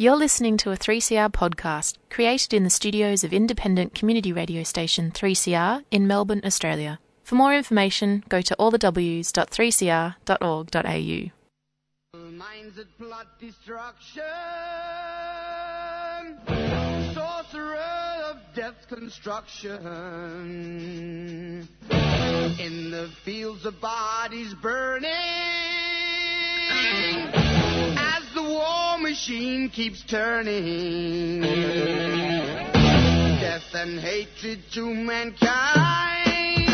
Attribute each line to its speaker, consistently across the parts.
Speaker 1: You're listening to a 3CR podcast created in the studios of independent community radio station 3CR in Melbourne, Australia. For more information, go to allthews.3cr.org.au.
Speaker 2: Minds destruction, sorcerer of construction. In the fields of bodies burning, war machine keeps turning. Death and hatred to mankind,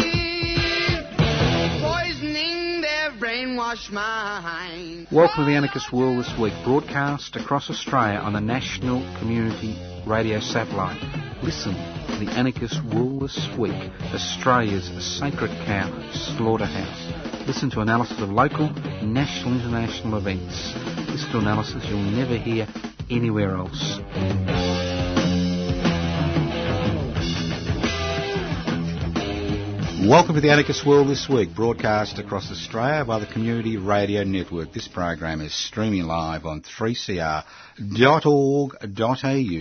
Speaker 2: poisoning their brainwashed.
Speaker 3: Welcome to the Anarchist World this week, broadcast across Australia on the National Community Radio Satellite. Listen to the Anarchist World this week, Australia's sacred cow slaughterhouse. Listen to analysis of local, national, international events. Listen to analysis you'll never hear anywhere else.
Speaker 4: Welcome to the Anarchist World this week, broadcast across Australia by the Community Radio Network. This program is streaming live on 3cr.org.au.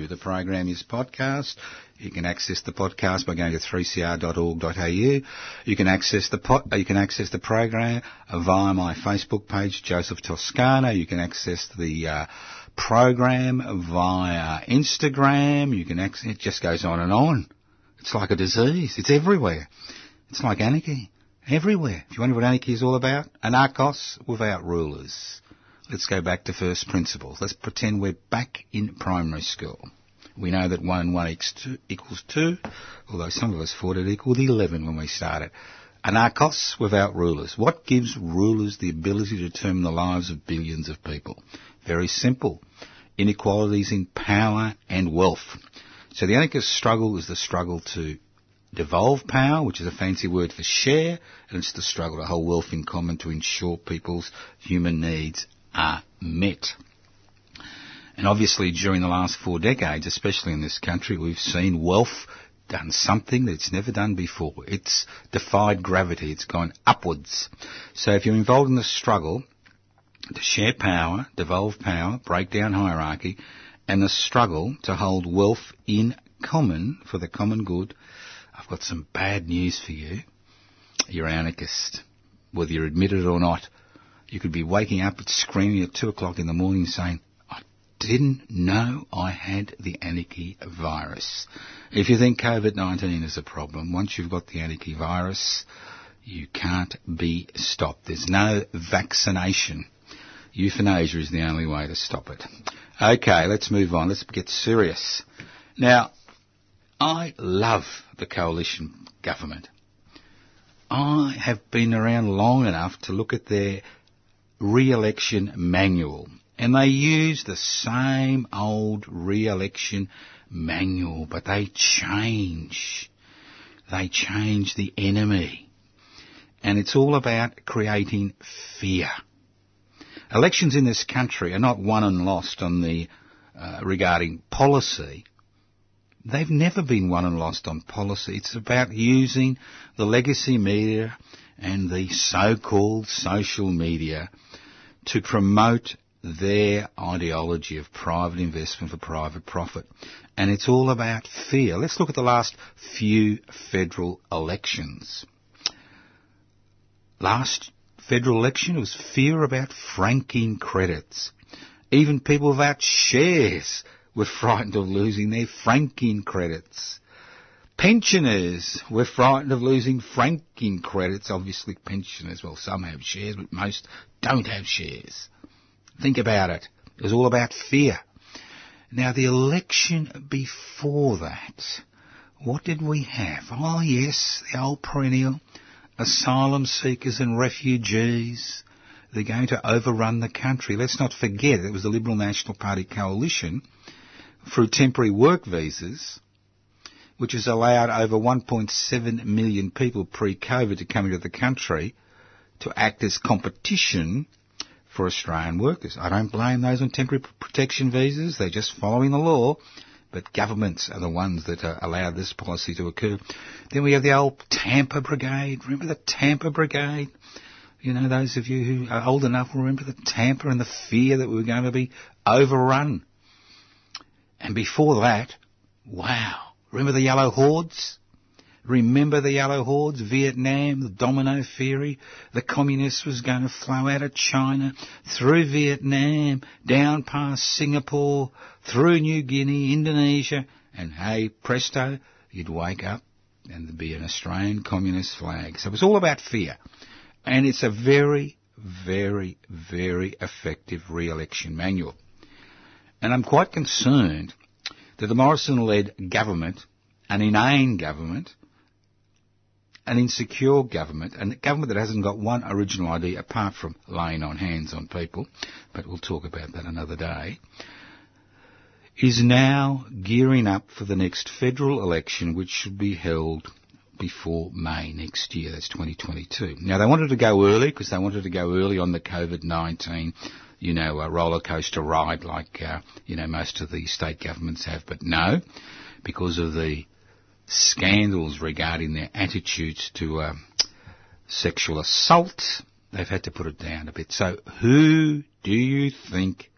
Speaker 4: The program is podcast. You can access the podcast by going to 3cr.org.au. You can access the pot, you can access the program via my Facebook page, Joseph Toscano. You can access the uh, program via Instagram. You can access, it just goes on and on. It's like a disease. It's everywhere. It's like anarchy. Everywhere. If you wonder what anarchy is all about, anarchos without rulers. Let's go back to first principles. Let's pretend we're back in primary school. We know that 1 and 1 equals 2, although some of us thought it equaled 11 when we started. Anarchos without rulers. What gives rulers the ability to determine the lives of billions of people? Very simple. Inequalities in power and wealth. So the anarchist struggle is the struggle to devolve power, which is a fancy word for share, and it's the struggle to hold wealth in common to ensure people's human needs are met. And obviously during the last four decades, especially in this country, we've seen wealth done something that it's never done before. It's defied gravity. It's gone upwards. So if you're involved in the struggle to share power, devolve power, break down hierarchy, and the struggle to hold wealth in common for the common good, I've got some bad news for you. You're anarchist. Whether you admit it or not, you could be waking up screaming at two o'clock in the morning saying, didn't know I had the anarchy virus. If you think COVID-19 is a problem, once you've got the anarchy virus, you can't be stopped. There's no vaccination. Euthanasia is the only way to stop it. Okay, let's move on. Let's get serious. Now, I love the coalition government. I have been around long enough to look at their re-election manual and they use the same old re-election manual but they change. They change the enemy. And it's all about creating fear. Elections in this country are not won and lost on the uh, regarding policy they've never been won and lost on policy. It's about using the legacy media and the so-called social media to promote their ideology of private investment for private profit. And it's all about fear. Let's look at the last few federal elections. Last federal election was fear about franking credits. Even people without shares were frightened of losing their franking credits. Pensioners were frightened of losing franking credits. Obviously pensioners, well some have shares, but most don't have shares. Think about it. It was all about fear. Now the election before that, what did we have? Oh yes, the old perennial, asylum seekers and refugees. They're going to overrun the country. Let's not forget it was the Liberal National Party coalition through temporary work visas, which has allowed over 1.7 million people pre-COVID to come into the country to act as competition for Australian workers. I don't blame those on temporary protection visas. They're just following the law. But governments are the ones that uh, allow this policy to occur. Then we have the old Tampa Brigade. Remember the Tampa Brigade? You know, those of you who are old enough will remember the Tampa and the fear that we were going to be overrun And before that, wow, remember the yellow hordes? Remember the yellow hordes, Vietnam, the domino theory? The communists was going to flow out of China, through Vietnam, down past Singapore, through New Guinea, Indonesia, and hey, presto, you'd wake up and there'd be an Australian communist flag. So it was all about fear. And it's a very, very, very effective re-election manual. And I'm quite concerned that the Morrison-led government, an inane government, an insecure government, a government that hasn't got one original idea apart from laying on hands on people, but we'll talk about that another day, is now gearing up for the next federal election, which should be held before May next year. That's 2022. Now they wanted to go early because they wanted to go early on the COVID-19, you know, a roller coaster ride like, uh, you know, most of the state governments have. But no, because of the scandals regarding their attitudes to uh, sexual assault, they've had to put it down a bit. So who do you think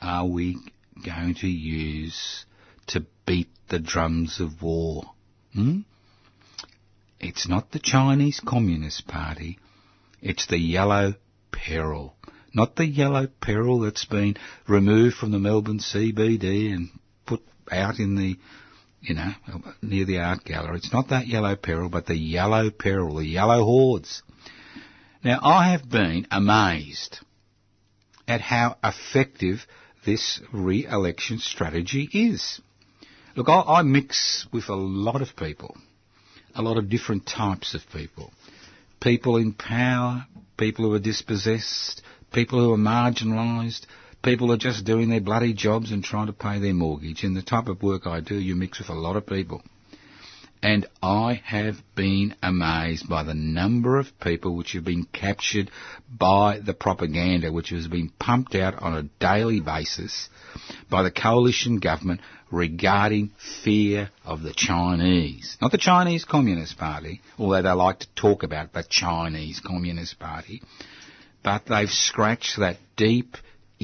Speaker 4: are we going to use to beat the drums of war? Hmm? It's not the Chinese Communist Party. It's the Yellow Peril. Not the Yellow Peril that's been removed from the Melbourne CBD and put out in the, you know, near the art gallery. It's not that Yellow Peril, but the Yellow Peril, the Yellow Hordes. Now, I have been amazed at how effective this re-election strategy is. Look, I, I mix with a lot of people a lot of different types of people. People in power, people who are dispossessed, people who are marginalised, people are just doing their bloody jobs and trying to pay their mortgage. In the type of work I do, you mix with a lot of people. And I have been amazed by the number of people which have been captured by the propaganda which has been pumped out on a daily basis by the coalition government regarding fear of the Chinese. Not the Chinese Communist Party, although they like to talk about the Chinese Communist Party, but they've scratched that deep,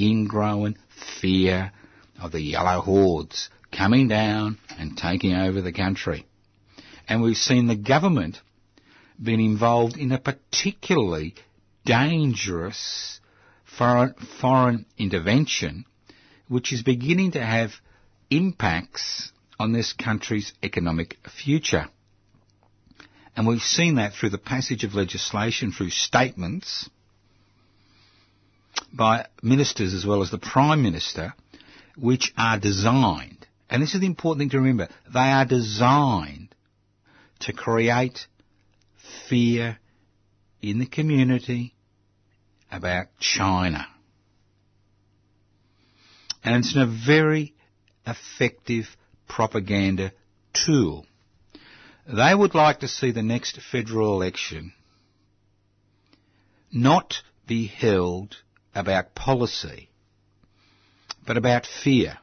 Speaker 4: ingrown fear of the yellow hordes coming down and taking over the country. And we've seen the government been involved in a particularly dangerous foreign, foreign intervention which is beginning to have impacts on this country's economic future. And we've seen that through the passage of legislation, through statements by ministers as well as the Prime Minister, which are designed, and this is the important thing to remember, they are designed to create fear in the community about China. And it's a very effective propaganda tool. They would like to see the next federal election not be held about policy, but about fear.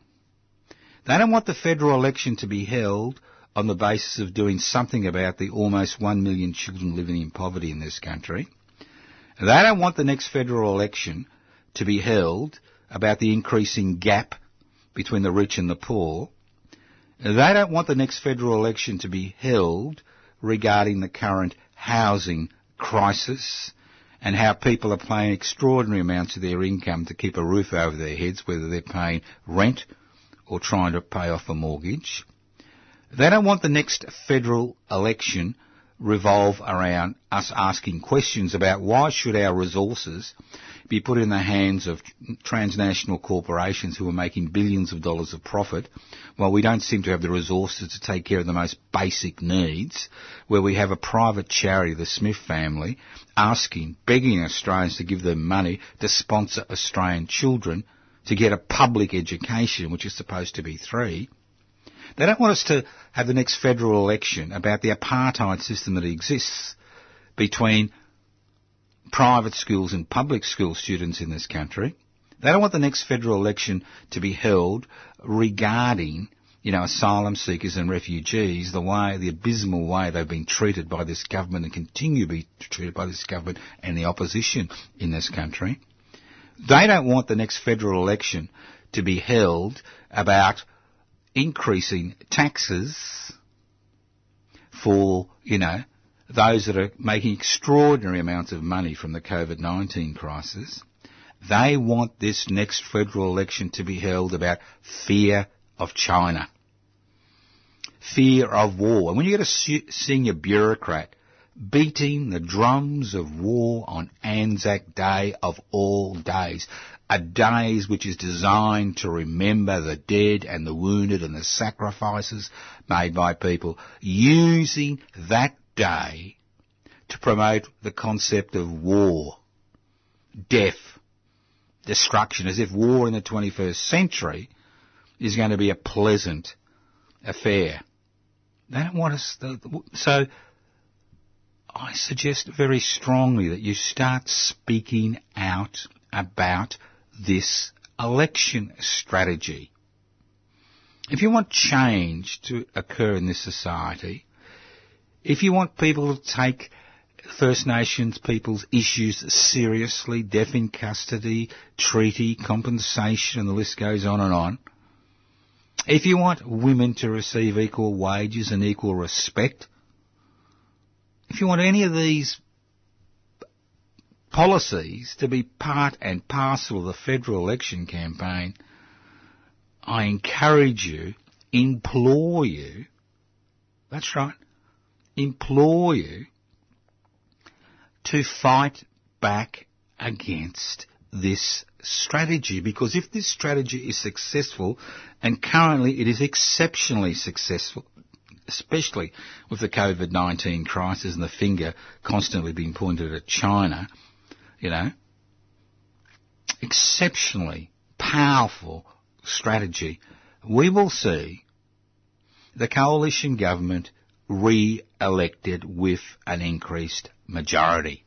Speaker 4: They don't want the federal election to be held on the basis of doing something about the almost one million children living in poverty in this country. They don't want the next federal election to be held about the increasing gap between the rich and the poor. They don't want the next federal election to be held regarding the current housing crisis and how people are paying extraordinary amounts of their income to keep a roof over their heads, whether they're paying rent or trying to pay off a mortgage. They don't want the next federal election revolve around us asking questions about why should our resources be put in the hands of transnational corporations who are making billions of dollars of profit while we don't seem to have the resources to take care of the most basic needs, where we have a private charity, the Smith family, asking, begging Australians to give them money to sponsor Australian children to get a public education, which is supposed to be free. They don't want us to have the next federal election about the apartheid system that exists between private schools and public school students in this country. They don't want the next federal election to be held regarding, you know, asylum seekers and refugees, the way, the abysmal way they've been treated by this government and continue to be treated by this government and the opposition in this country. They don't want the next federal election to be held about increasing taxes for, you know, those that are making extraordinary amounts of money from the COVID-19 crisis. They want this next federal election to be held about fear of China. Fear of war. And when you get a senior bureaucrat beating the drums of war on Anzac Day of all days, a day which is designed to remember the dead and the wounded and the sacrifices made by people, using that day to promote the concept of war, death, destruction, as if war in the 21st century is going to be a pleasant affair. They don't want us, so I suggest very strongly that you start speaking out about this election strategy. If you want change to occur in this society, if you want people to take First Nations people's issues seriously, death in custody, treaty, compensation, and the list goes on and on. If you want women to receive equal wages and equal respect, if you want any of these policies to be part and parcel of the federal election campaign, I encourage you, implore you, that's right, implore you to fight back against this strategy because if this strategy is successful, and currently it is exceptionally successful, especially with the COVID-19 crisis and the finger constantly being pointed at China, you know, exceptionally powerful strategy, we will see the coalition government re-elected with an increased majority.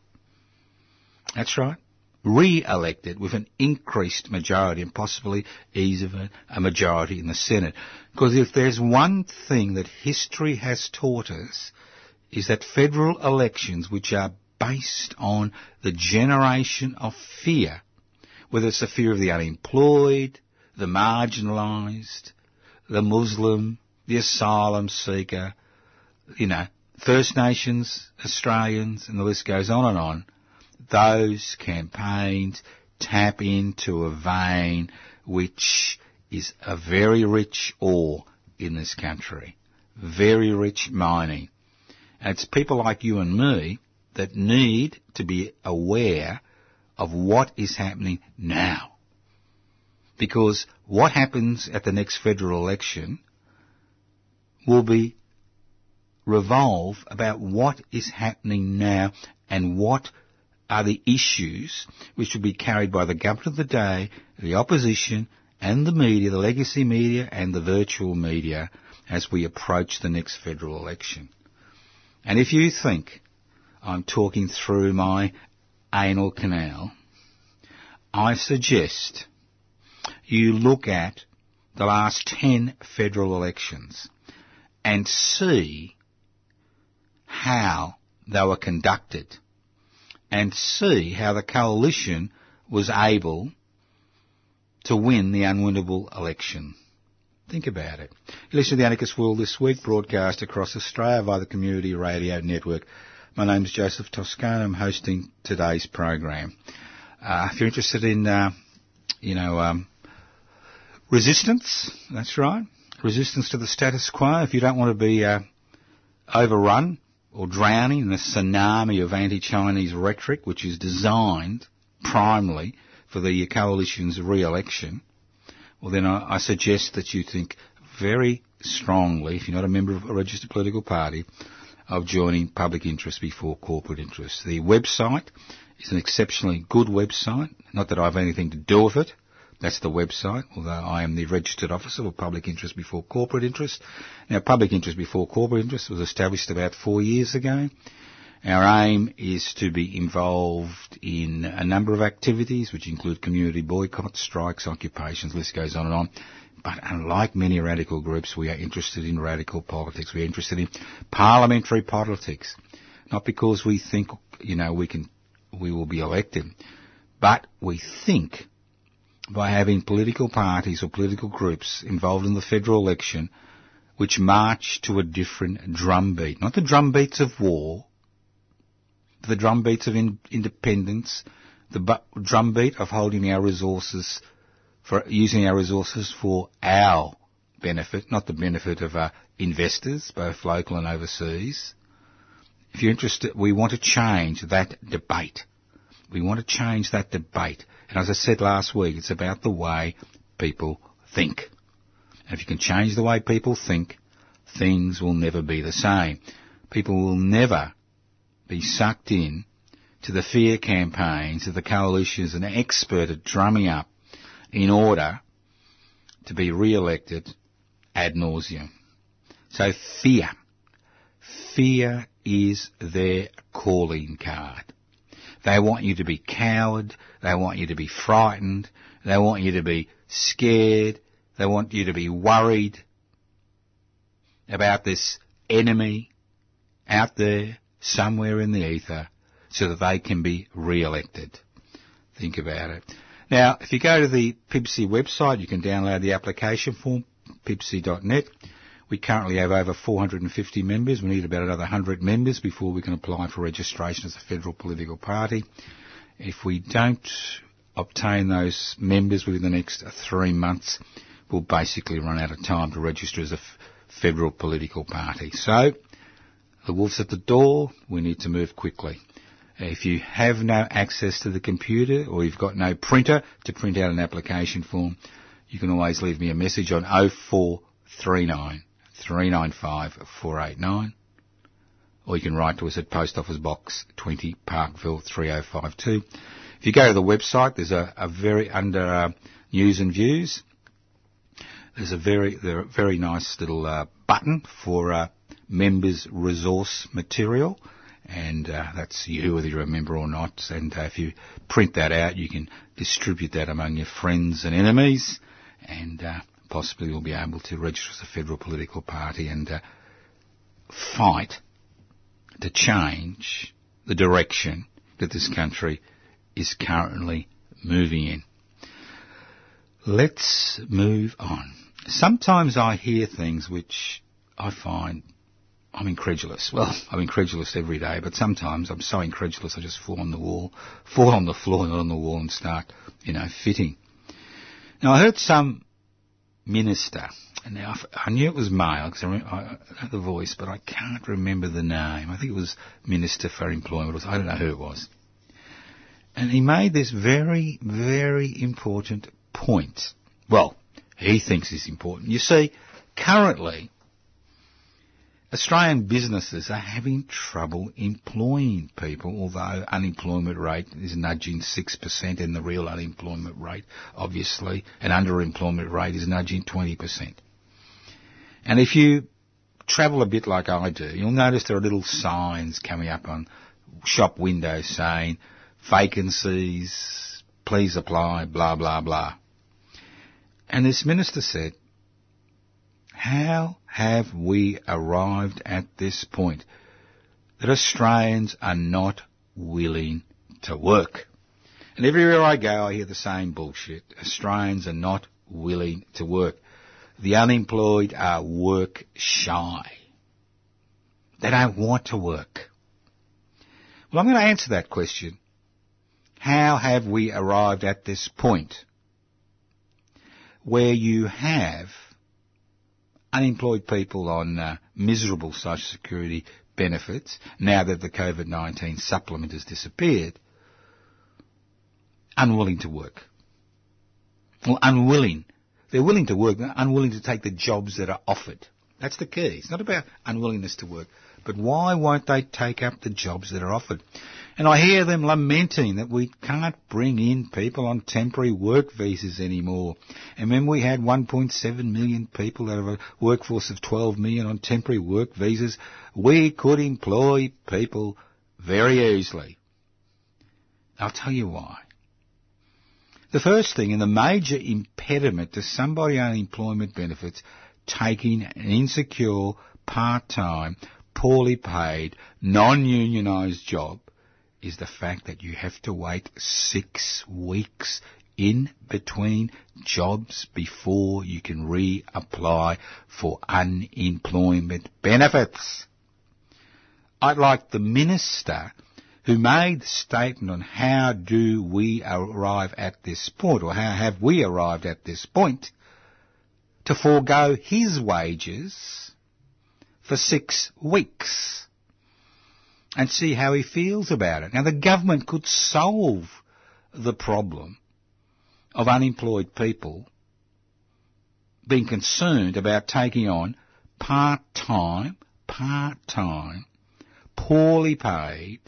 Speaker 4: That's right. Re-elected with an increased majority and possibly even a majority in the Senate. Because if there's one thing that history has taught us is that federal elections which are based on the generation of fear, whether it's the fear of the unemployed, the marginalised, the Muslim, the asylum seeker, you know, First Nations, Australians, and the list goes on and on, those campaigns tap into a vein which is a very rich ore in this country. Very rich mining. And it's people like you and me that need to be aware of what is happening now. Because what happens at the next federal election will be revolve about what is happening now and what are the issues which will be carried by the government of the day, the opposition and the media, the legacy media and the virtual media as we approach the next federal election. And if you think I'm talking through my anal canal, I suggest you look at the last 10 federal elections and see how they were conducted and see how the coalition was able to win the unwinnable election. Think about it. You listen to the Anarchist World this week, broadcast across Australia via the Community Radio Network. My name is Joseph Toscano. I'm hosting today's program. Uh, if you're interested in, uh, you know, um, resistance, that's right. Resistance to the status quo. If you don't want to be uh, overrun or drowning in a tsunami of anti-Chinese rhetoric, which is designed primarily for the coalition's re-election, well then I, I suggest that you think very strongly, if you're not a member of a registered political party, of joining public interest before corporate interest. The website is an exceptionally good website. Not that I have anything to do with it. That's the website, although I am the registered officer for public interest before corporate interest. Now, public interest before corporate interest was established about four years ago. Our aim is to be involved in a number of activities, which include community boycotts, strikes, occupations, list goes on and on. But unlike many radical groups, we are interested in radical politics. We are interested in parliamentary politics. Not because we think, you know, we can, we will be elected, but we think by having political parties or political groups involved in the federal election which march to a different drumbeat. Not the drumbeats of war, the drumbeats of in- independence, the bu- drumbeat of holding our resources, for using our resources for our benefit, not the benefit of uh, investors, both local and overseas. If you're interested, we want to change that debate. We want to change that debate. And as I said last week, it's about the way people think. And if you can change the way people think, things will never be the same. People will never be sucked in to the fear campaigns of the coalitions and expert at drumming up in order to be re-elected ad nauseum. So fear. Fear is their calling card. They want you to be cowed. They want you to be frightened. They want you to be scared. They want you to be worried about this enemy out there somewhere in the ether so that they can be re-elected. Think about it. Now, if you go to the PIBCI website, you can download the application form, pibci.net. We currently have over 450 members. We need about another 100 members before we can apply for registration as a federal political party. If we don't obtain those members within the next three months, we'll basically run out of time to register as a f- federal political party. So, the wolf's at the door. We need to move quickly. If you have no access to the computer or you've got no printer to print out an application form, you can always leave me a message on 0439 395 489 or you can write to us at Post Office Box 20 Parkville 3052. If you go to the website, there's a, a very, under uh, news and views, there's a very, a very nice little uh, button for uh, members resource material and uh, that's you whether you're a member or not. And uh, if you print that out, you can distribute that among your friends and enemies, and uh, possibly you'll be able to register as a federal political party and uh, fight to change the direction that this country is currently moving in. Let's move on. Sometimes I hear things which I find I'm incredulous. Well, I'm incredulous every day, but sometimes I'm so incredulous I just fall on the wall, fall on the floor, not on the wall, and start, you know, fitting. Now, I heard some minister, and now I knew it was male because I, I know the voice, but I can't remember the name. I think it was Minister for Employment. I don't know who it was. And he made this very, very important point. Well, he thinks it's important. You see, currently, Australian businesses are having trouble employing people, although unemployment rate is nudging 6% and the real unemployment rate, obviously, and underemployment rate is nudging 20%. And if you travel a bit like I do, you'll notice there are little signs coming up on shop windows saying, vacancies, please apply, blah, blah, blah. And this minister said, how have we arrived at this point that Australians are not willing to work? And everywhere I go, I hear the same bullshit. Australians are not willing to work. The unemployed are work shy. They don't want to work. Well, I'm going to answer that question. How have we arrived at this point where you have unemployed people on uh, miserable social security benefits now that the COVID-19 supplement has disappeared, unwilling to work. Well, unwilling. They're willing to work, they're unwilling to take the jobs that are offered. That's the key. It's not about unwillingness to work, but why won't they take up the jobs that are offered? And I hear them lamenting that we can't bring in people on temporary work visas anymore. And when we had 1.7 million people out of a workforce of 12 million on temporary work visas, we could employ people very easily. I'll tell you why. The first thing and the major impediment to somebody on employment benefits taking an insecure, part-time, poorly paid, non-unionised job is the fact that you have to wait six weeks in between jobs before you can reapply for unemployment benefits. I'd like the minister who made the statement on how do we arrive at this point, or how have we arrived at this point, to forego his wages for six weeks and see how he feels about it. Now the government could solve the problem of unemployed people being concerned about taking on part-time, part-time, poorly paid,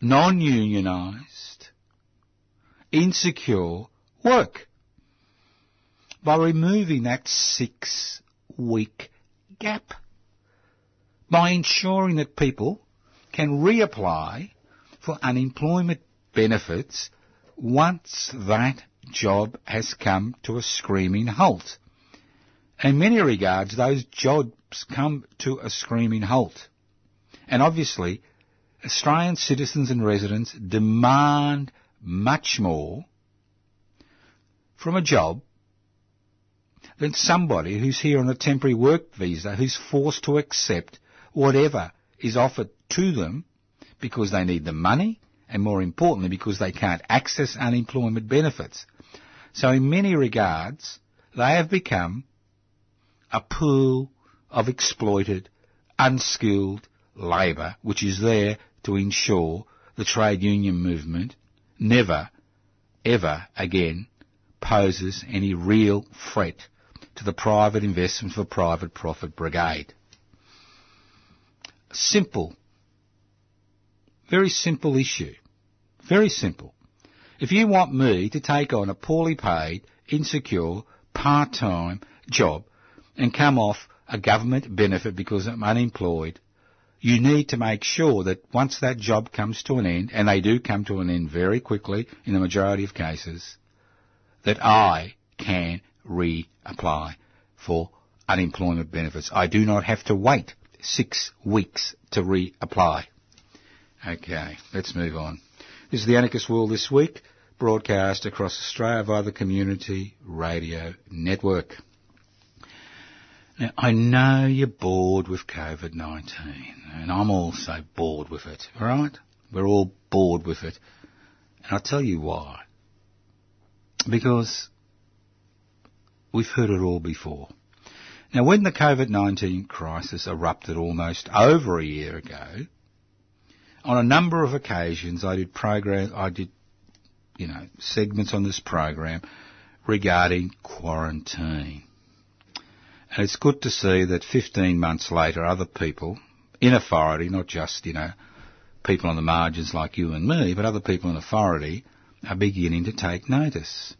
Speaker 4: non-unionised, insecure work by removing that six week gap. By ensuring that people can reapply for unemployment benefits once that job has come to a screaming halt. In many regards, those jobs come to a screaming halt. And obviously, Australian citizens and residents demand much more from a job than somebody who's here on a temporary work visa who's forced to accept whatever is offered to them because they need the money and more importantly because they can't access unemployment benefits. So in many regards, they have become a pool of exploited, unskilled labour which is there to ensure the trade union movement never, ever again poses any real threat to the private investment for private profit brigade. Simple. Very simple issue. Very simple. If you want me to take on a poorly paid, insecure, part-time job and come off a government benefit because I'm unemployed, you need to make sure that once that job comes to an end, and they do come to an end very quickly in the majority of cases, that I can reapply for unemployment benefits. I do not have to wait six weeks to reapply. Okay, let's move on. This is the Anarchist World this week, broadcast across Australia via the Community Radio Network. Now, I know you're bored with COVID-19, and I'm also bored with it, alright? We're all bored with it. And I'll tell you why. Because we've heard it all before. Now, when the COVID-19 crisis erupted almost over a year ago, on a number of occasions I did program, I did, you know, segments on this program regarding quarantine. And it's good to see that 15 months later, other people in authority, not just, you know, people on the margins like you and me, but other people in authority are beginning to take notice.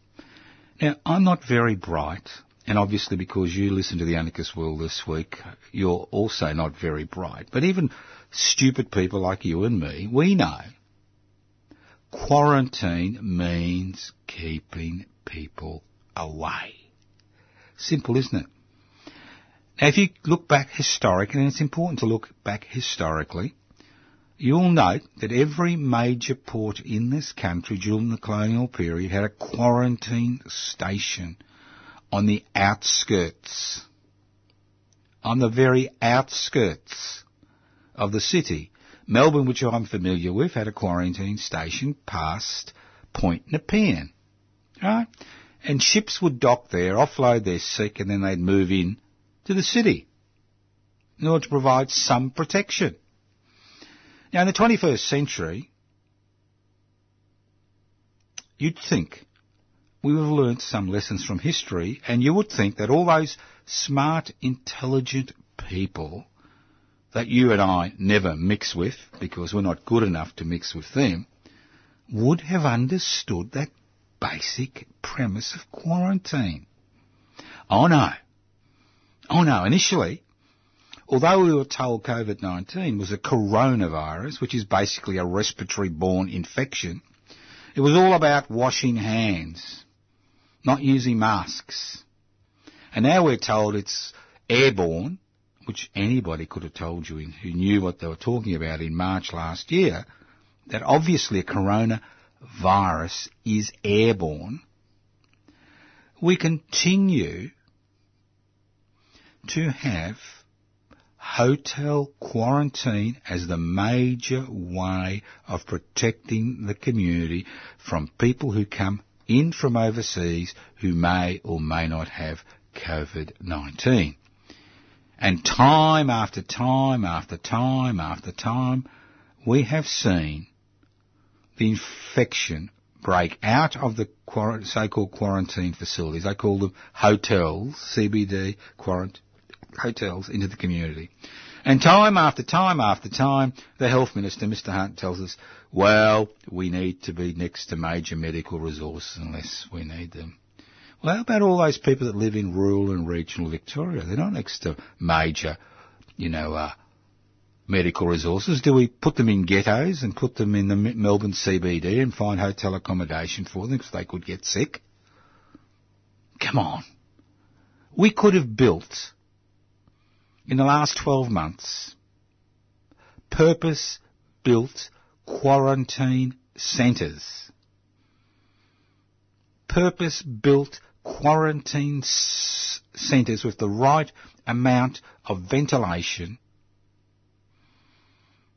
Speaker 4: Now, I'm not very bright, and obviously because you listen to the Anarchist World this week, you're also not very bright. But even stupid people like you and me, we know quarantine means keeping people away. Simple, isn't it? Now, if you look back historically, and it's important to look back historically, you'll note that every major port in this country during the colonial period had a quarantine station on the outskirts, on the very outskirts of the city. Melbourne, which I'm familiar with, had a quarantine station past Point Nepean. Right? And ships would dock there, offload their sick, and then they'd move in to the city in order to provide some protection. Now, in the 21st century, you'd think we have learnt some lessons from history, and you would think that all those smart, intelligent people that you and I never mix with, because we're not good enough to mix with them, would have understood that basic premise of quarantine. Oh no. Oh no, initially, although we were told COVID-19 was a coronavirus, which is basically a respiratory borne infection, it was all about washing hands, not using masks. And now we're told it's airborne, which anybody could have told you who knew what they were talking about in March last year, that obviously a coronavirus virus is airborne, we continue to have hotel quarantine as the major way of protecting the community from people who come in from overseas who may or may not have COVID-19. And time after time after time after time, we have seen the infection break out of the so-called quarantine facilities. They call them hotels, CBD quarant- hotels, into the community. And time after time after time, the health minister, Mr. Hunt, tells us, well, we need to be next to major medical resources unless we need them. Well, how about all those people that live in rural and regional Victoria? They're not next to major, you know, uh, medical resources. Do we put them in ghettos and put them in the Melbourne CBD and find hotel accommodation for them because they could get sick? Come on. We could have built, in the last 12 months, purpose-built quarantine centres. Purpose-built quarantine s- centres with the right amount of ventilation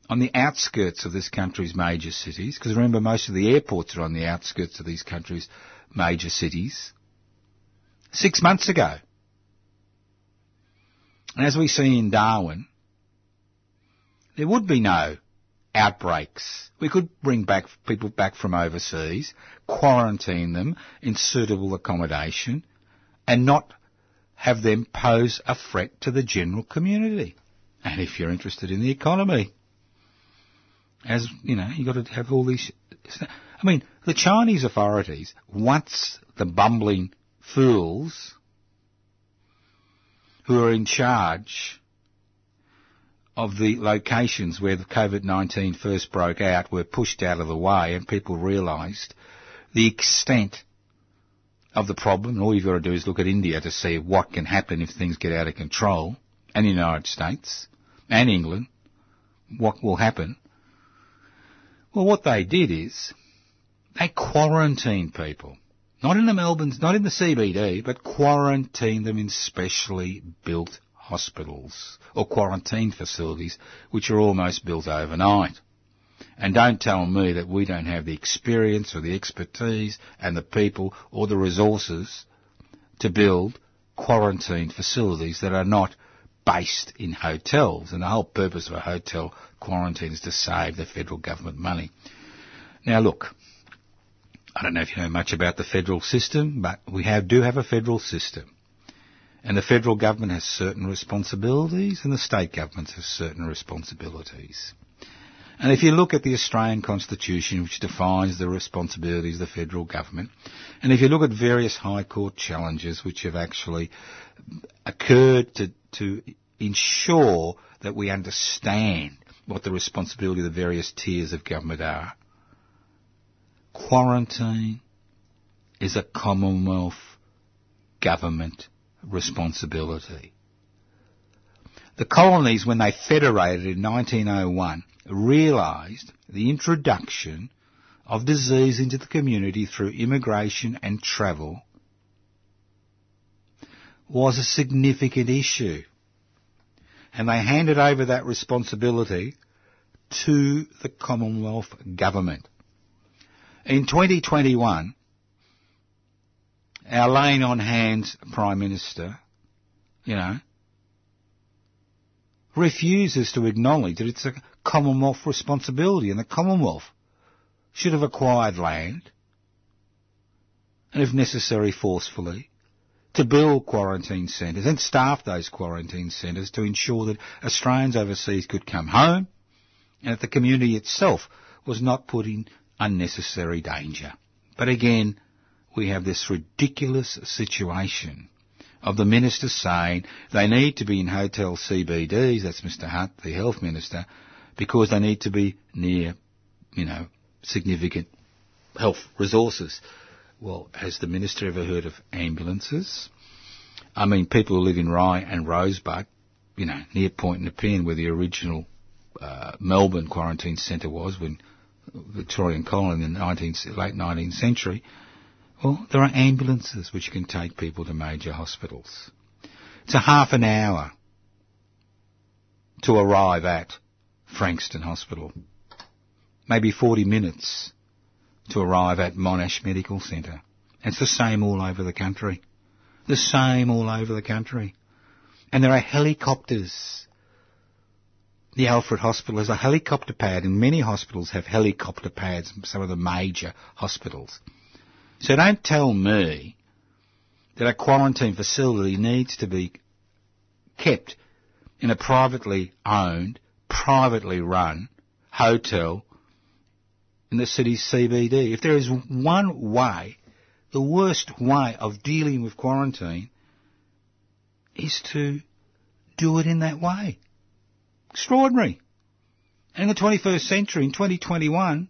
Speaker 4: on the outskirts of this country's major cities, because remember most of the airports are on the outskirts of these countries' major cities, six months ago. As we see in Darwin, there would be no outbreaks. We could bring back people back from overseas, quarantine them in suitable accommodation, and not have them pose a threat to the general community. And if you're interested in the economy, as you know, you've got to have all these. I mean, the Chinese authorities, once the bumbling fools who are in charge of the locations where the COVID-19 first broke out were pushed out of the way and people realised the extent of the problem. All you've got to do is look at India to see what can happen if things get out of control, and the United States, and England, what will happen. Well, what they did is they quarantined people. Not in the Melbourne's, not in the CBD, but quarantine them in specially built hospitals or quarantine facilities, which are almost built overnight. And don't tell me that we don't have the experience or the expertise and the people or the resources to build quarantine facilities that are not based in hotels. And the whole purpose of a hotel quarantine is to save the federal government money. Now look, I don't know if you know much about the federal system, but we have, do have a federal system. And the federal government has certain responsibilities and the state governments have certain responsibilities. And if you look at the Australian Constitution, which defines the responsibilities of the federal government, and if you look at various High Court challenges which have actually occurred to, to ensure that we understand what the responsibility of the various tiers of government are, quarantine is a Commonwealth government responsibility. The colonies, when they federated in 1901, realised the introduction of disease into the community through immigration and travel was a significant issue. And they handed over that responsibility to the Commonwealth Government. In 2021, our laying on hands Prime Minister, you know, refuses to acknowledge that it's a Commonwealth responsibility and the Commonwealth should have acquired land and if necessary forcefully to build quarantine centres and staff those quarantine centres to ensure that Australians overseas could come home and that the community itself was not put in unnecessary danger. But again, we have this ridiculous situation of the minister saying they need to be in hotel CBDs, that's Mr Hunt, the health minister, because they need to be near, you know, significant health resources. Well, has the minister ever heard of ambulances? I mean, people who live in Rye and Rosebud, you know, near Point Nepean where the original uh, Melbourne quarantine centre was when Victorian colony in the 19th, late 19th century, well, there are ambulances which can take people to major hospitals. It's a half an hour to arrive at Frankston Hospital. Maybe 40 minutes to arrive at Monash Medical Centre. It's the same all over the country. The same all over the country. And there are helicopters. The Alfred Hospital has a helicopter pad and many hospitals have helicopter pads, some of the major hospitals. So don't tell me that a quarantine facility needs to be kept in a privately owned, privately run hotel in the city's CBD. If there is one way, the worst way of dealing with quarantine is to do it in that way. Extraordinary. In the 21st century, in 2021,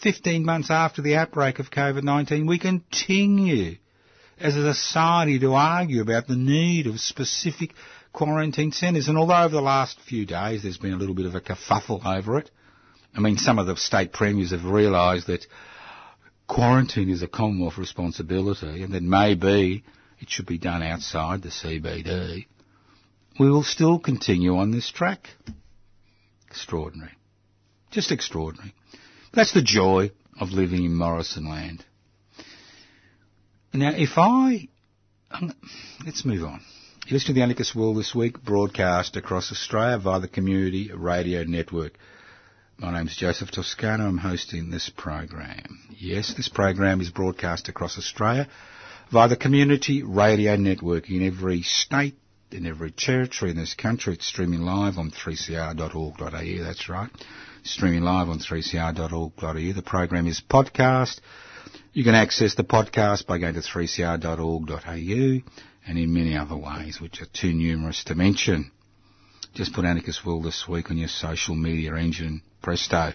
Speaker 4: 15 months after the outbreak of COVID-19, we continue as a society to argue about the need of specific quarantine centres. And although over the last few days there's been a little bit of a kerfuffle over it, I mean, some of the state premiers have realised that quarantine is a Commonwealth responsibility and that maybe it should be done outside the CBD. We will still continue on this track. Extraordinary. Just extraordinary. That's the joy of living in Morrison land. Now, if I... Um, let's move on. You listen to the Anarchist World this week, broadcast across Australia via the Community Radio Network. My name's Joseph Toscano. I'm hosting this program. Yes, this program is broadcast across Australia via the Community Radio Network in every state, in every territory in this country. It's streaming live on 3cr.org.au. That's right. Streaming live on 3cr.org.au. The program is podcast. You can access the podcast by going to 3cr.org.au and in many other ways, which are too numerous to mention. Just put Anarchist World this week on your social media engine, presto.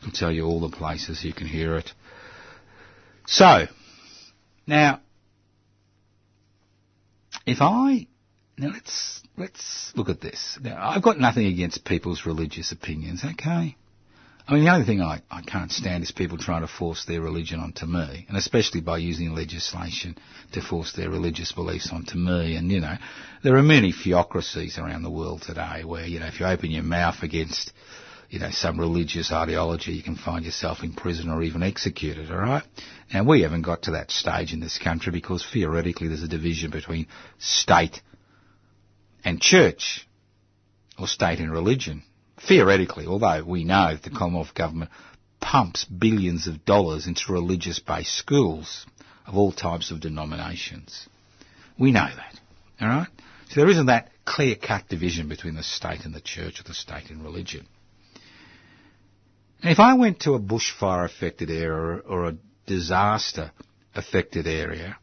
Speaker 4: It'll tell you all the places you can hear it. So, now, if I, now let's, let's look at this. Now, I've got nothing against people's religious opinions, okay? I mean, the only thing I, I can't stand is people trying to force their religion onto me, and especially by using legislation to force their religious beliefs onto me. And, you know, there are many theocracies around the world today where, you know, if you open your mouth against, you know, some religious ideology, you can find yourself in prison or even executed, alright? Now, we haven't got to that stage in this country because theoretically there's a division between state and church, or state and religion theoretically, although we know the Commonwealth Government pumps billions of dollars into religious-based schools of all types of denominations. We know that, alright? So there isn't that clear-cut division between the state and the church or the state and religion. And if I went to a bushfire-affected area or a disaster-affected area,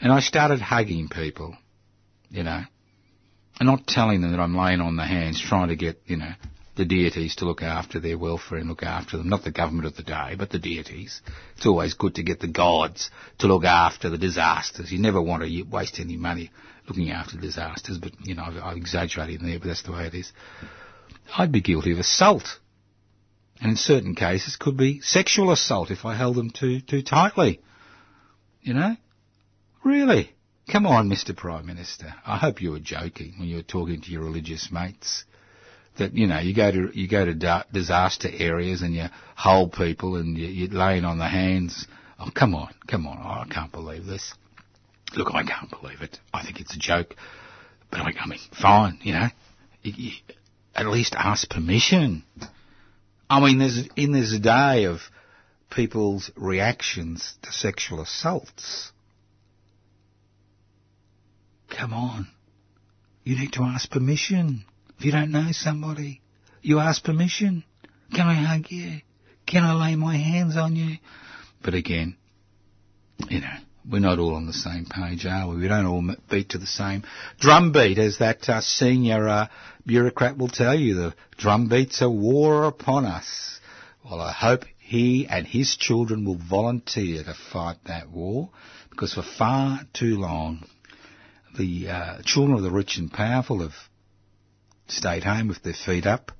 Speaker 4: and I started hugging people, you know, and not telling them that I'm laying on the hands trying to get, you know, the deities to look after their welfare and look after them. Not the government of the day, but the deities. It's always good to get the gods to look after the disasters. You never want to waste any money looking after disasters, but, you know, I've, I've exaggerated there, but that's the way it is. I'd be guilty of assault. And in certain cases could be sexual assault if I held them too, too tightly. You know? Really? Come on, Mr. Prime Minister. I hope you were joking when you were talking to your religious mates. That, you know, you go to, you go to disaster areas and you hold people and you, you're laying on the hands. Oh, come on, come on. Oh, I can't believe this. Look, I can't believe it. I think it's a joke. But I, I mean, fine, you know. You, you, at least ask permission. I mean, there's, in this day of people's reactions to sexual assaults, Come on. You need to ask permission. If you don't know somebody, you ask permission. Can I hug you? Can I lay my hands on you? But again, you know, we're not all on the same page, are we? We don't all beat to the same drumbeat, as that uh, senior uh, bureaucrat will tell you. The drum beats a war upon us. Well, I hope he and his children will volunteer to fight that war, because for far too long, the uh, children of the rich and powerful have stayed home with their feet up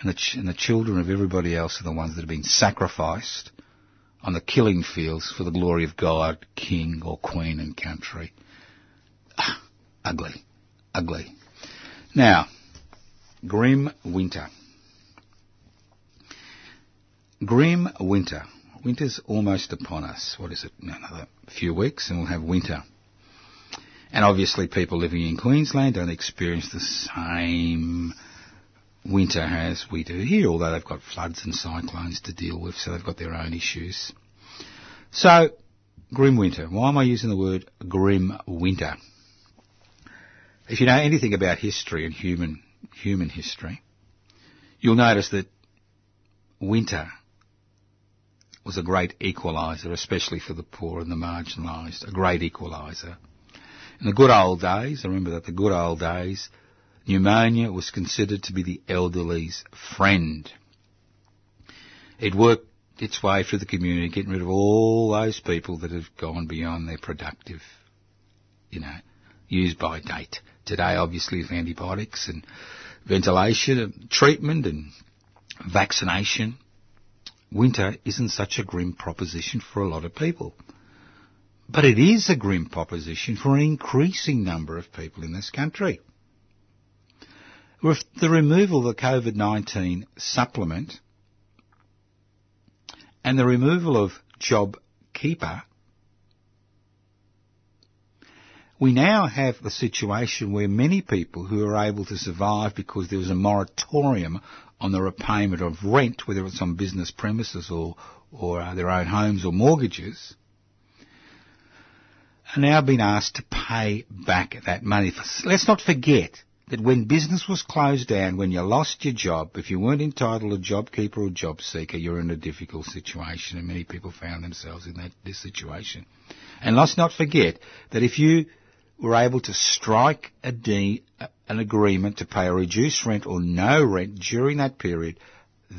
Speaker 4: And the, ch- and the children of everybody else are the ones that have been sacrificed on the killing fields for the glory of God, King or Queen and country. Ah, ugly. Ugly. Now, grim winter. Grim winter. Winter's almost upon us. What is it? Another few weeks and we'll have winter. And obviously people living in Queensland don't experience the same winter as we do here, although they've got floods and cyclones to deal with, so they've got their own issues. So, grim winter. Why am I using the word grim winter? If you know anything about history and human, human history, you'll notice that winter was a great equaliser, especially for the poor and the marginalised, a great equaliser. In the good old days, I remember that the good old days, pneumonia was considered to be the elderly's friend. It worked its way through the community, getting rid of all those people that have gone beyond their productive, you know, use by date. Today, obviously, with antibiotics and ventilation and treatment and vaccination, winter isn't such a grim proposition for a lot of people. But it is a grim proposition for an increasing number of people in this country. With the removal of the COVID-19 supplement and the removal of Job Keeper, we now have the situation where many people who are able to survive because there was a moratorium on the repayment of rent, whether it's on business premises or, or uh, their own homes or mortgages, are now being asked to pay back that money. Let's not forget that when business was closed down, when you lost your job, if you weren't entitled to JobKeeper or JobSeeker, you're in a difficult situation, and many people found themselves in that this situation. And let's not forget that if you were able to strike a de- an agreement to pay a reduced rent or no rent during that period,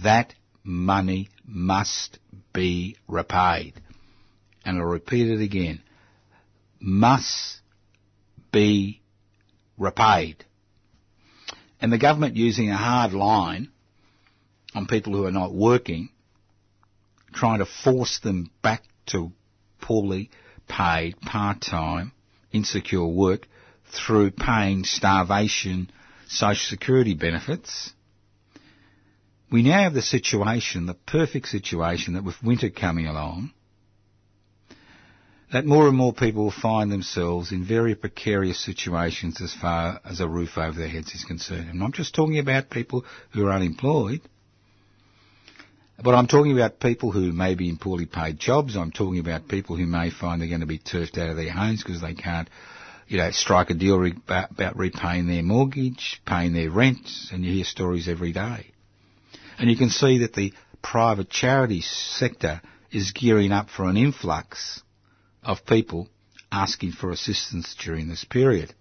Speaker 4: that money must be repaid. And I'll repeat it again. Must be repaid. And the government using a hard line on people who are not working, trying to force them back to poorly paid part-time insecure work through paying starvation social security benefits. We now have the situation, the perfect situation that with winter coming along, that more and more people will find themselves in very precarious situations as far as a roof over their heads is concerned. And I'm just talking about people who are unemployed, but I'm talking about people who may be in poorly paid jobs. I'm talking about people who may find they're going to be turfed out of their homes because they can't, you know, strike a deal re- about repaying their mortgage, paying their rent, and you hear stories every day. And you can see that the private charity sector is gearing up for an influx of people asking for assistance during this period.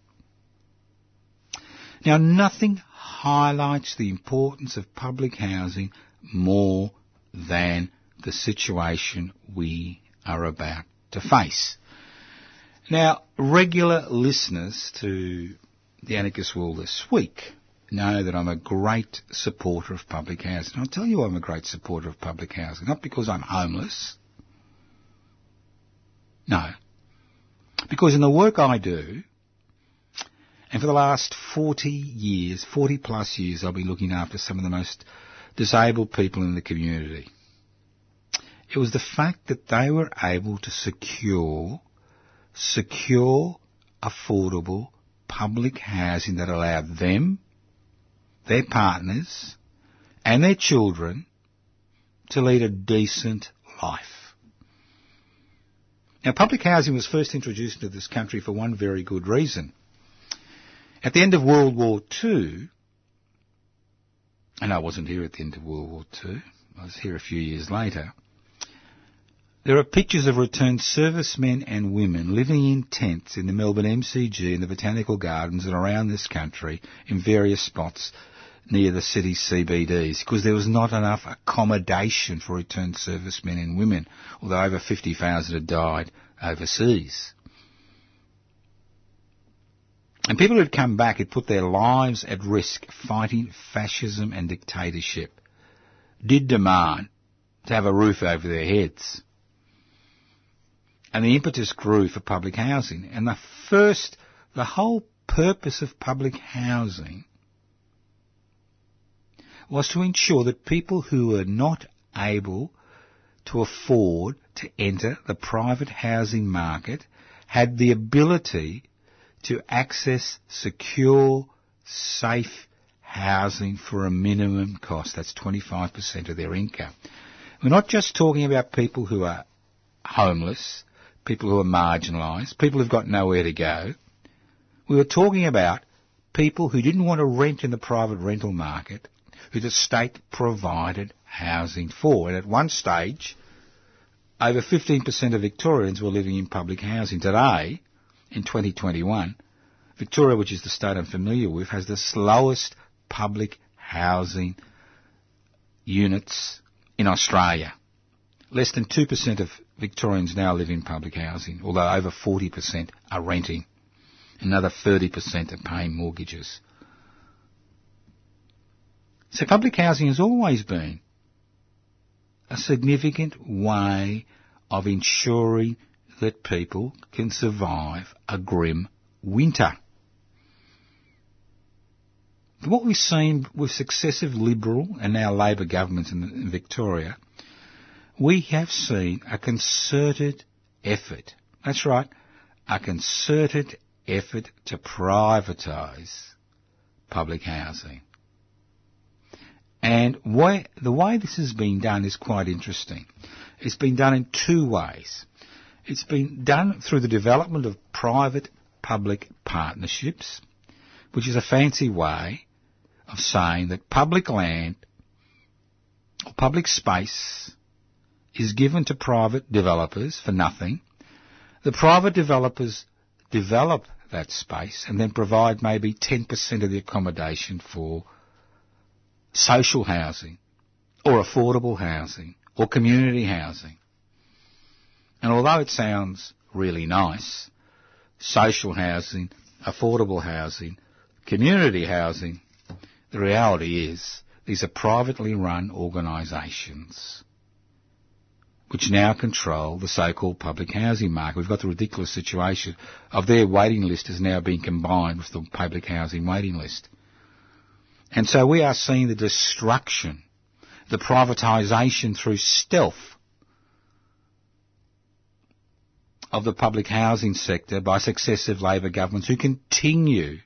Speaker 4: Now, nothing highlights the importance of public housing more than the situation we are about to face. Now, regular listeners to the Anarchist World this week know that I'm a great supporter of public housing. I'll tell you I'm a great supporter of public housing, not because I'm homeless. No. Because in the work I do, and for the last 40 years, 40 plus years, I've been looking after some of the most disabled people in the community. It was the fact that they were able to secure, secure, affordable public housing that allowed them, their partners, and their children to lead a decent life. Now, public housing was first introduced into this country for one very good reason. At the end of World War II, and I wasn't here at the end of World War II, I was here a few years later, there are pictures of returned servicemen and women living in tents in the Melbourne MCG and the Botanical Gardens and around this country in various spots near the city's CBDs because there was not enough accommodation for returned servicemen and women, although over 50,000 had died overseas. And people who'd come back had put their lives at risk fighting fascism and dictatorship, did demand to have a roof over their heads. And the impetus grew for public housing. And the first, the whole purpose of public housing was to ensure that people who were not able to afford to enter the private housing market had the ability to access secure, safe housing for a minimum cost. That's 25% of their income. We're not just talking about people who are homeless, people who are marginalised, people who've got nowhere to go. We were talking about people who didn't want to rent in the private rental market, who the state provided housing for. And at one stage, over 15% of Victorians were living in public housing. Today, in 2021, Victoria, which is the state I'm familiar with, has the slowest public housing units in Australia. Less than 2% of Victorians now live in public housing, although over 40% are renting. Another 30% are paying mortgages. So public housing has always been a significant way of ensuring that people can survive a grim winter. What we've seen with successive Liberal and now Labor governments in, in Victoria, we have seen a concerted effort, that's right, a concerted effort to privatise public housing. And why, the way this has been done is quite interesting. It's been done in two ways. It's been done through the development of private-public partnerships, which is a fancy way of saying that public land or public space is given to private developers for nothing. The private developers develop that space and then provide maybe 10% of the accommodation for social housing or affordable housing or community housing. And although it sounds really nice, social housing, affordable housing, community housing, the reality is these are privately run organisations which now control the so-called public housing market. We've got the ridiculous situation of their waiting list has now been combined with the public housing waiting list. And so we are seeing the destruction, the privatisation through stealth of the public housing sector by successive Labor governments who continue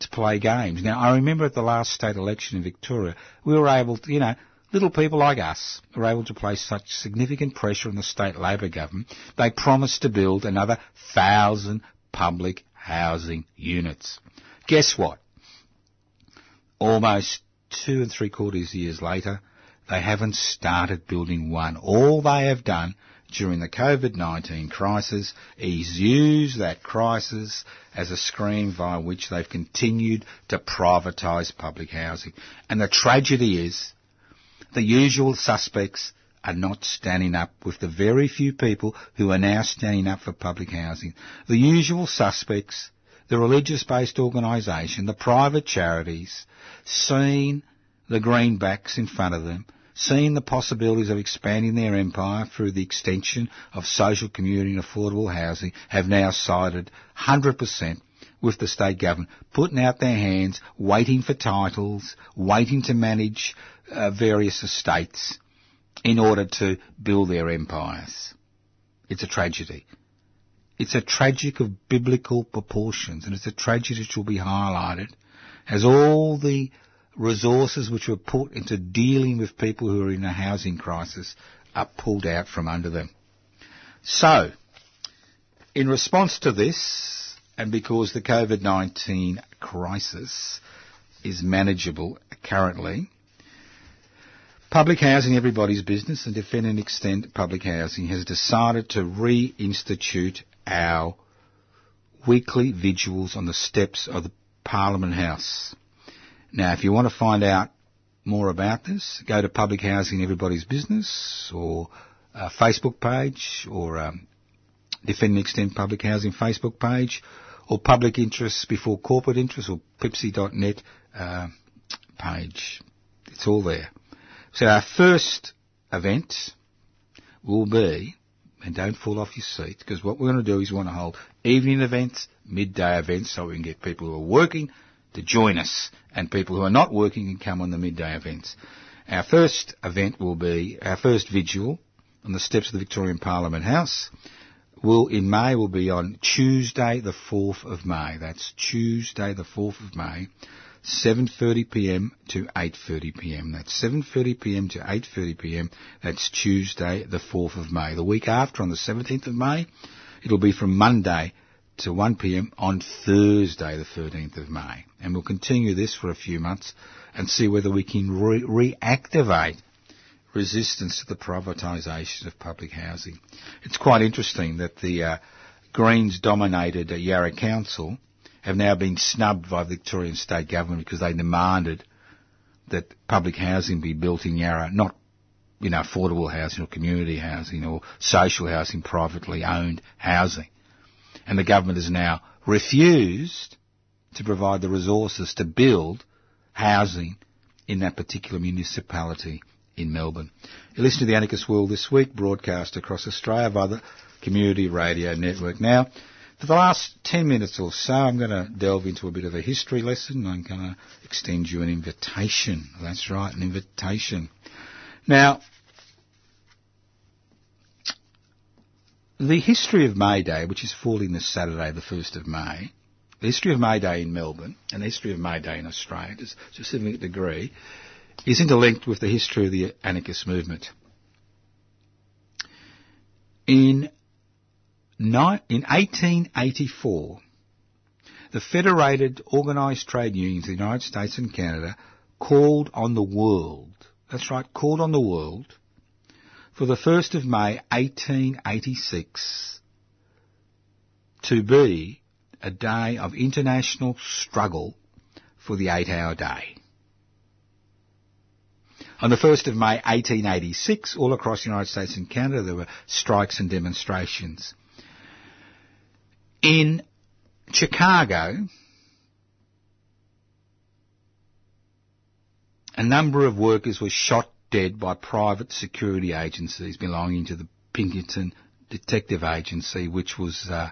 Speaker 4: to play games. Now, I remember at the last state election in Victoria, we were able to, you know, little people like us were able to place such significant pressure on the state Labor government, they promised to build another thousand public housing units. Guess what? Almost two and three quarters years later, they haven't started building one. All they have done during the COVID-19 crisis is use that crisis as a screen via which they've continued to privatise public housing. And the tragedy is the usual suspects are not standing up with the very few people who are now standing up for public housing. The usual suspects, the religious-based organisation, the private charities, seeing the greenbacks in front of them, seeing the possibilities of expanding their empire through the extension of social community and affordable housing, have now sided 100% with the state government, putting out their hands, waiting for titles, waiting to manage uh, various estates in order to build their empires. It's a tragedy. It's a tragic of biblical proportions, and it's a tragedy which will be highlighted as all the resources which were put into dealing with people who are in a housing crisis are pulled out from under them. So, in response to this, and because the COVID-19 crisis is manageable currently, Public Housing Everybody's Business and Defend and Extend Public Housing has decided to reinstitute our weekly vigils on the steps of the Parliament House. Now, if you want to find out more about this, go to Public Housing Everybody's Business or Facebook page or um, Defend and Extend Public Housing Facebook page or public interests before corporate interests or pipsy.net uh, page. It's all there. So our first event will be, and don't fall off your seat, because what we're going to do is we want to hold evening events, midday events, so we can get people who are working to join us, and people who are not working can come on the midday events. Our first event will be, our first vigil on the steps of the Victorian Parliament House will, in May, will be on Tuesday the 4th of May. That's Tuesday the 4th of May, 7.30pm to 8.30pm. That's 7.30pm to 8.30pm. That's Tuesday the 4th of May. The week after, on the 17th of May, it'll be from Monday to 1pm on Thursday the 13th of May. And we'll continue this for a few months and see whether we can re- reactivate resistance to the privatisation of public housing. It's quite interesting that the uh, Greens dominated uh, Yarra Council have now been snubbed by the Victorian State Government because they demanded that public housing be built in Yarra, not you know, affordable housing or community housing or social housing, privately owned housing. And the government has now refused to provide the resources to build housing in that particular municipality in Melbourne. You listen to the Anarchist World this week, broadcast across Australia via the Community Radio Network. Now, for the last 10 minutes or so, I'm going to delve into a bit of a history lesson. I'm going to extend you an invitation. That's right, an invitation. Now, the history of May Day, which is falling this Saturday, the 1st of May, the history of May Day in Melbourne and the history of May Day in Australia, to a significant degree, is interlinked with the history of the anarchist movement. In, in 1884, the Federated Organised Trade Unions of the United States and Canada called on the world, that's right, called on the world, for the 1st of May 1886 to be a day of international struggle for the eight hour day. On the 1st of May 1886, all across the United States and Canada, there were strikes and demonstrations. In Chicago, a number of workers were shot dead by private security agencies belonging to the Pinkerton Detective Agency, which was uh,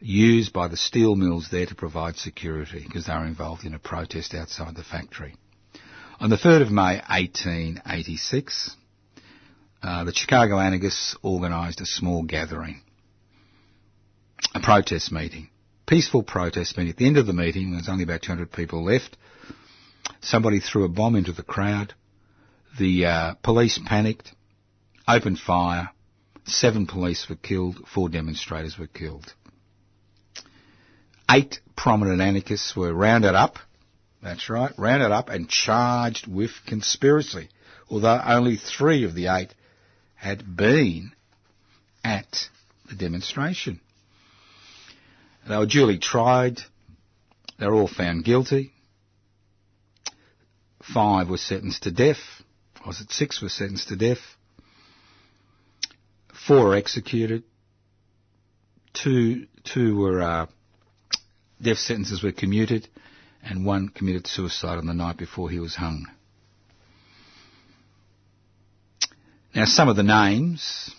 Speaker 4: used by the steel mills there to provide security because they were involved in a protest outside the factory. On the 3rd of May 1886, uh, the Chicago anarchists organised a small gathering, a protest meeting, peaceful protest meeting. At the end of the meeting, there was only about 200 people left. Somebody threw a bomb into the crowd. The uh, police panicked, opened fire. Seven police were killed. Four demonstrators were killed. Eight prominent anarchists were rounded up that's right, rounded up and charged with conspiracy, although only three of the eight had been at the demonstration. They were duly tried. They were all found guilty. Five were sentenced to death. Was it six were sentenced to death? Four were executed. Two, two were, uh, death sentences were commuted and one committed suicide on the night before he was hung. Now, some of the names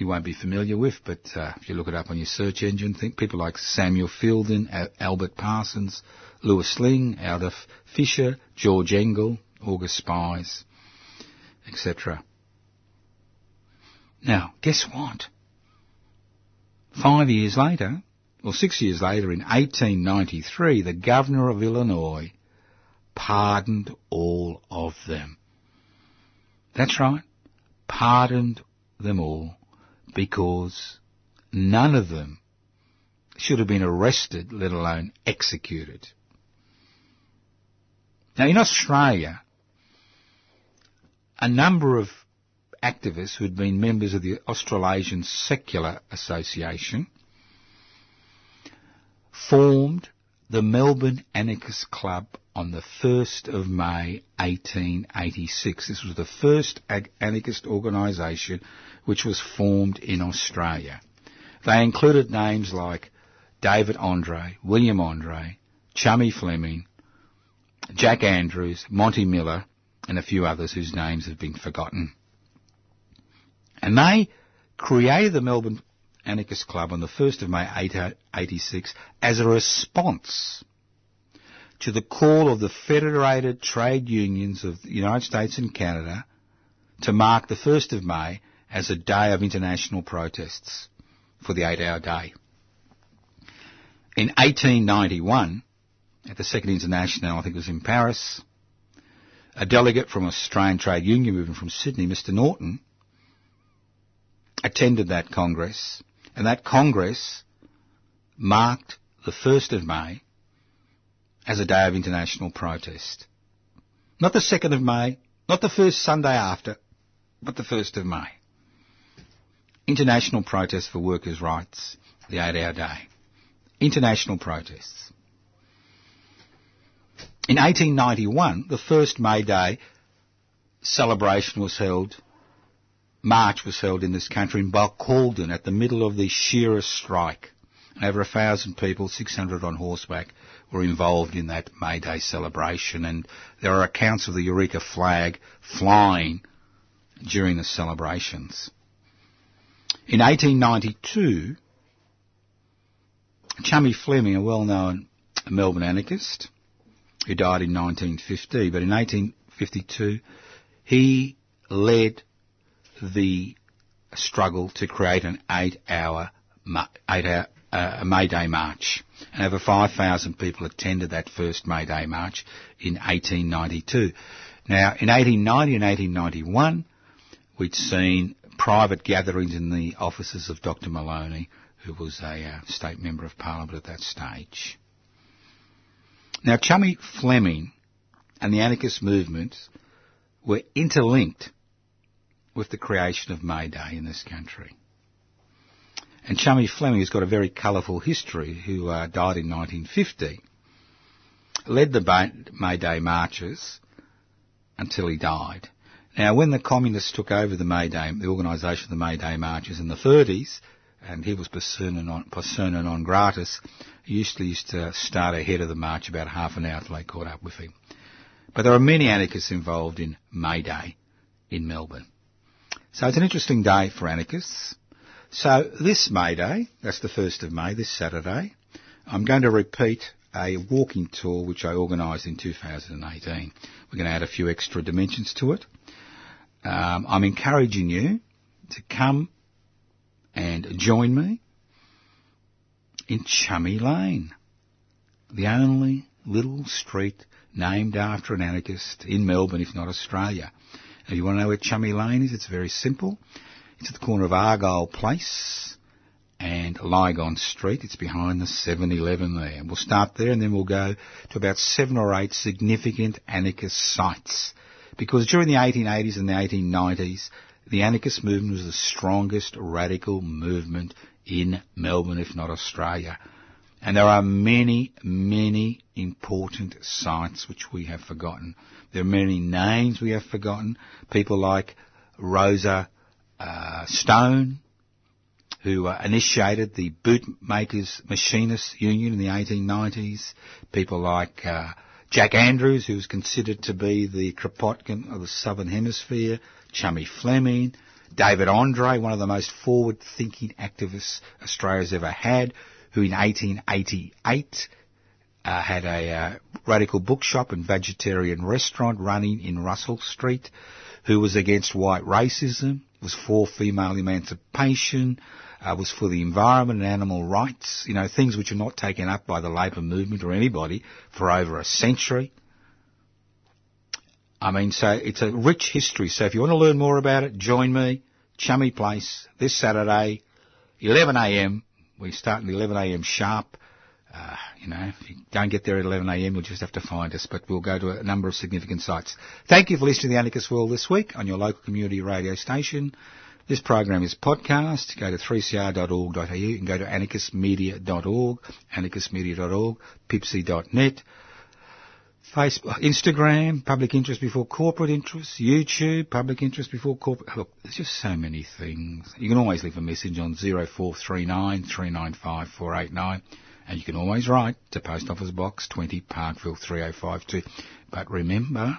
Speaker 4: you won't be familiar with, but uh, if you look it up on your search engine, think people like Samuel Fielden, Albert Parsons, Louis Lingg, Adolph Fischer, George Engel, August Spies, etc. Now, guess what? Five years later, or six years later, in 1893, the governor of Illinois pardoned all of them. That's right, pardoned them all because none of them should have been arrested, let alone executed. Now, in Australia, a number of activists who had been members of the Australasian Secular Association formed the Melbourne Anarchist Club on the 1st of May 1886. This was the first anarchist organisation which was formed in Australia. They included names like David Andrade, William Andrade, Chummy Fleming, Jack Andrews, Monty Miller, and a few others whose names have been forgotten. And they created the Melbourne Anarchist Club on the 1st of May 1886 as a response to the call of the Federated Trade Unions of the United States and Canada to mark the 1st of May as a day of international protests for the eight hour day. In 1891, at the Second International, I think it was in Paris, a delegate from Australian Trade Union movement from Sydney, Mr. Norton, attended that Congress, and that Congress marked the 1st of May as a day of international protest. Not the 2nd of May, not the first Sunday after, but the 1st of May. International protest for workers' rights, the eight hour day. International protests. In 1891, the first May Day celebration was held, march was held in this country in Barcaldine at the middle of the shearers' strike. Over a thousand people, 600 on horseback, were involved in that May Day celebration and there are accounts of the Eureka flag flying during the celebrations. In 1892, Chummy Fleming, a well-known Melbourne anarchist, who died in 1950, but in 1852 he led the struggle to create an eight-hour, eight-hour uh, May Day march. And over 5,000 people attended that first May Day march in 1892. Now, in 1890 and 1891, we'd seen private gatherings in the offices of Dr. Maloney, who was a uh, state member of parliament at that stage. Now, Chummy Fleming and the anarchist movement were interlinked with the creation of May Day in this country. And Chummy Fleming has got a very colourful history, who uh, died in 1950, led the May Day marches until he died. Now, when the communists took over the May Day, the organisation of the May Day marches in the 30s, and he was persona non, persona non gratis, he usually used to start ahead of the march about half an hour till they caught up with him. But there are many anarchists involved in May Day in Melbourne. So it's an interesting day for anarchists. So this May Day, that's the 1st of May, this Saturday, I'm going to repeat a walking tour which I organised in 2018. We're going to add a few extra dimensions to it um, I'm encouraging you to come and join me in Chummy Lane, the only little street named after an anarchist in Melbourne, if not Australia. You want to know where Chummy Lane is, it's very simple. It's at the corner of Argyle Place and Lygon Street. It's behind the 7-Eleven there. We'll start there and then we'll go to about seven or eight significant anarchist sites because during the 1880s and the 1890s, the anarchist movement was the strongest radical movement in Melbourne, if not Australia. And there are many, many important sites which we have forgotten. There are many names we have forgotten. People like Rosa uh, Stone, who uh, initiated the bootmakers machinists union in the 1890s. People like uh, Jack Andrews, who was considered to be the Kropotkin of the Southern Hemisphere, Chummy Fleming, David Andrade, one of the most forward-thinking activists Australia's ever had, who in 1888 uh, had a uh, radical bookshop and vegetarian restaurant running in Russell Street, who was against white racism, was for female emancipation, uh, was for the environment and animal rights, you know, things which are not taken up by the labour movement or anybody for over a century. I mean, so it's a rich history. So if you want to learn more about it, join me, Chummy Place, this Saturday, 11am. We start at 11am sharp. Uh, you know, if you don't get there at 11am, you'll just have to find us, but we'll go to a number of significant sites. Thank you for listening to the Anarchist World this week on your local community radio station. This program is podcast. Go to 3cr.org.au. You can go to anarchistmedia.org, anarchistmedia.org, pipsy.net. Facebook, Instagram, public interest before corporate interest, YouTube, public interest before corporate. Look, there's just so many things. You can always leave a message on 0439 395 489. And you can always write to Post Office Box 20 Parkville 3052. But remember,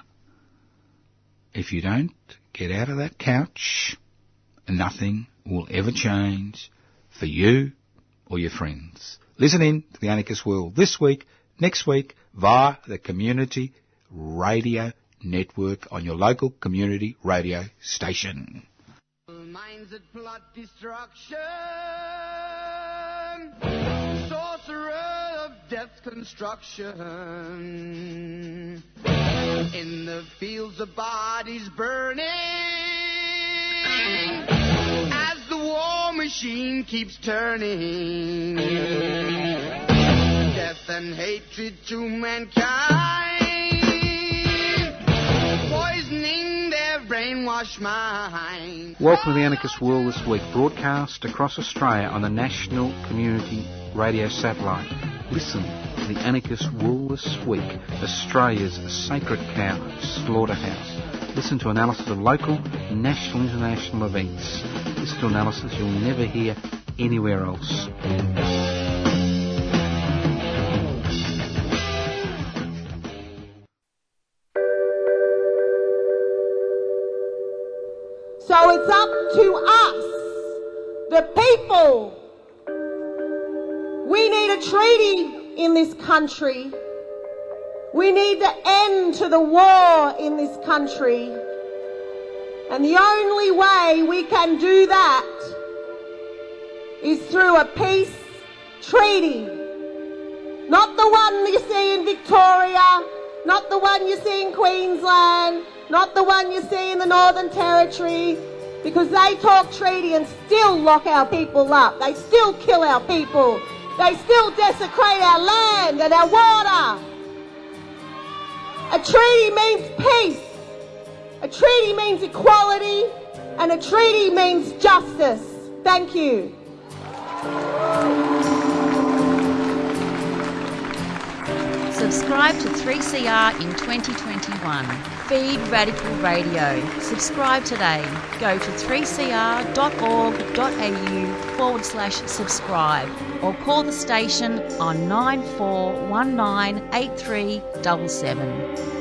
Speaker 4: if you don't get out of that couch, nothing will ever change for you or your friends. Listen in to the Anarchist World this week, next week, via the Community Radio Network on your local community radio station.
Speaker 2: Minds that plot destruction, sorcerer of construction. In the fields of bodies burning, as the war machine keeps turning. Death and hatred to mankind, poisoning their brainwashed minds.
Speaker 3: Welcome to the Anarchist World this week, broadcast across Australia on the National Community Radio Satellite. Listen to the Anarchist World this week, Australia's sacred cow slaughterhouse. Listen to analysis of local, national, international events. Listen to analysis you'll never hear anywhere else.
Speaker 5: It's up to us, the people. We need a treaty in this country. We need the end to the war in this country. And the only way we can do that is through a peace treaty. Not the one you see in Victoria, not the one you see in Queensland, not the one you see in the Northern Territory, because they talk treaty and still lock our people up. They still kill our people. They still desecrate our land and our water. A treaty means peace. A treaty means equality. And a treaty means justice. Thank you.
Speaker 6: Subscribe to 3CR in 2021. Feed Radical Radio. Subscribe today. Go to 3cr.org.au forward slash subscribe or call the station on 94198377.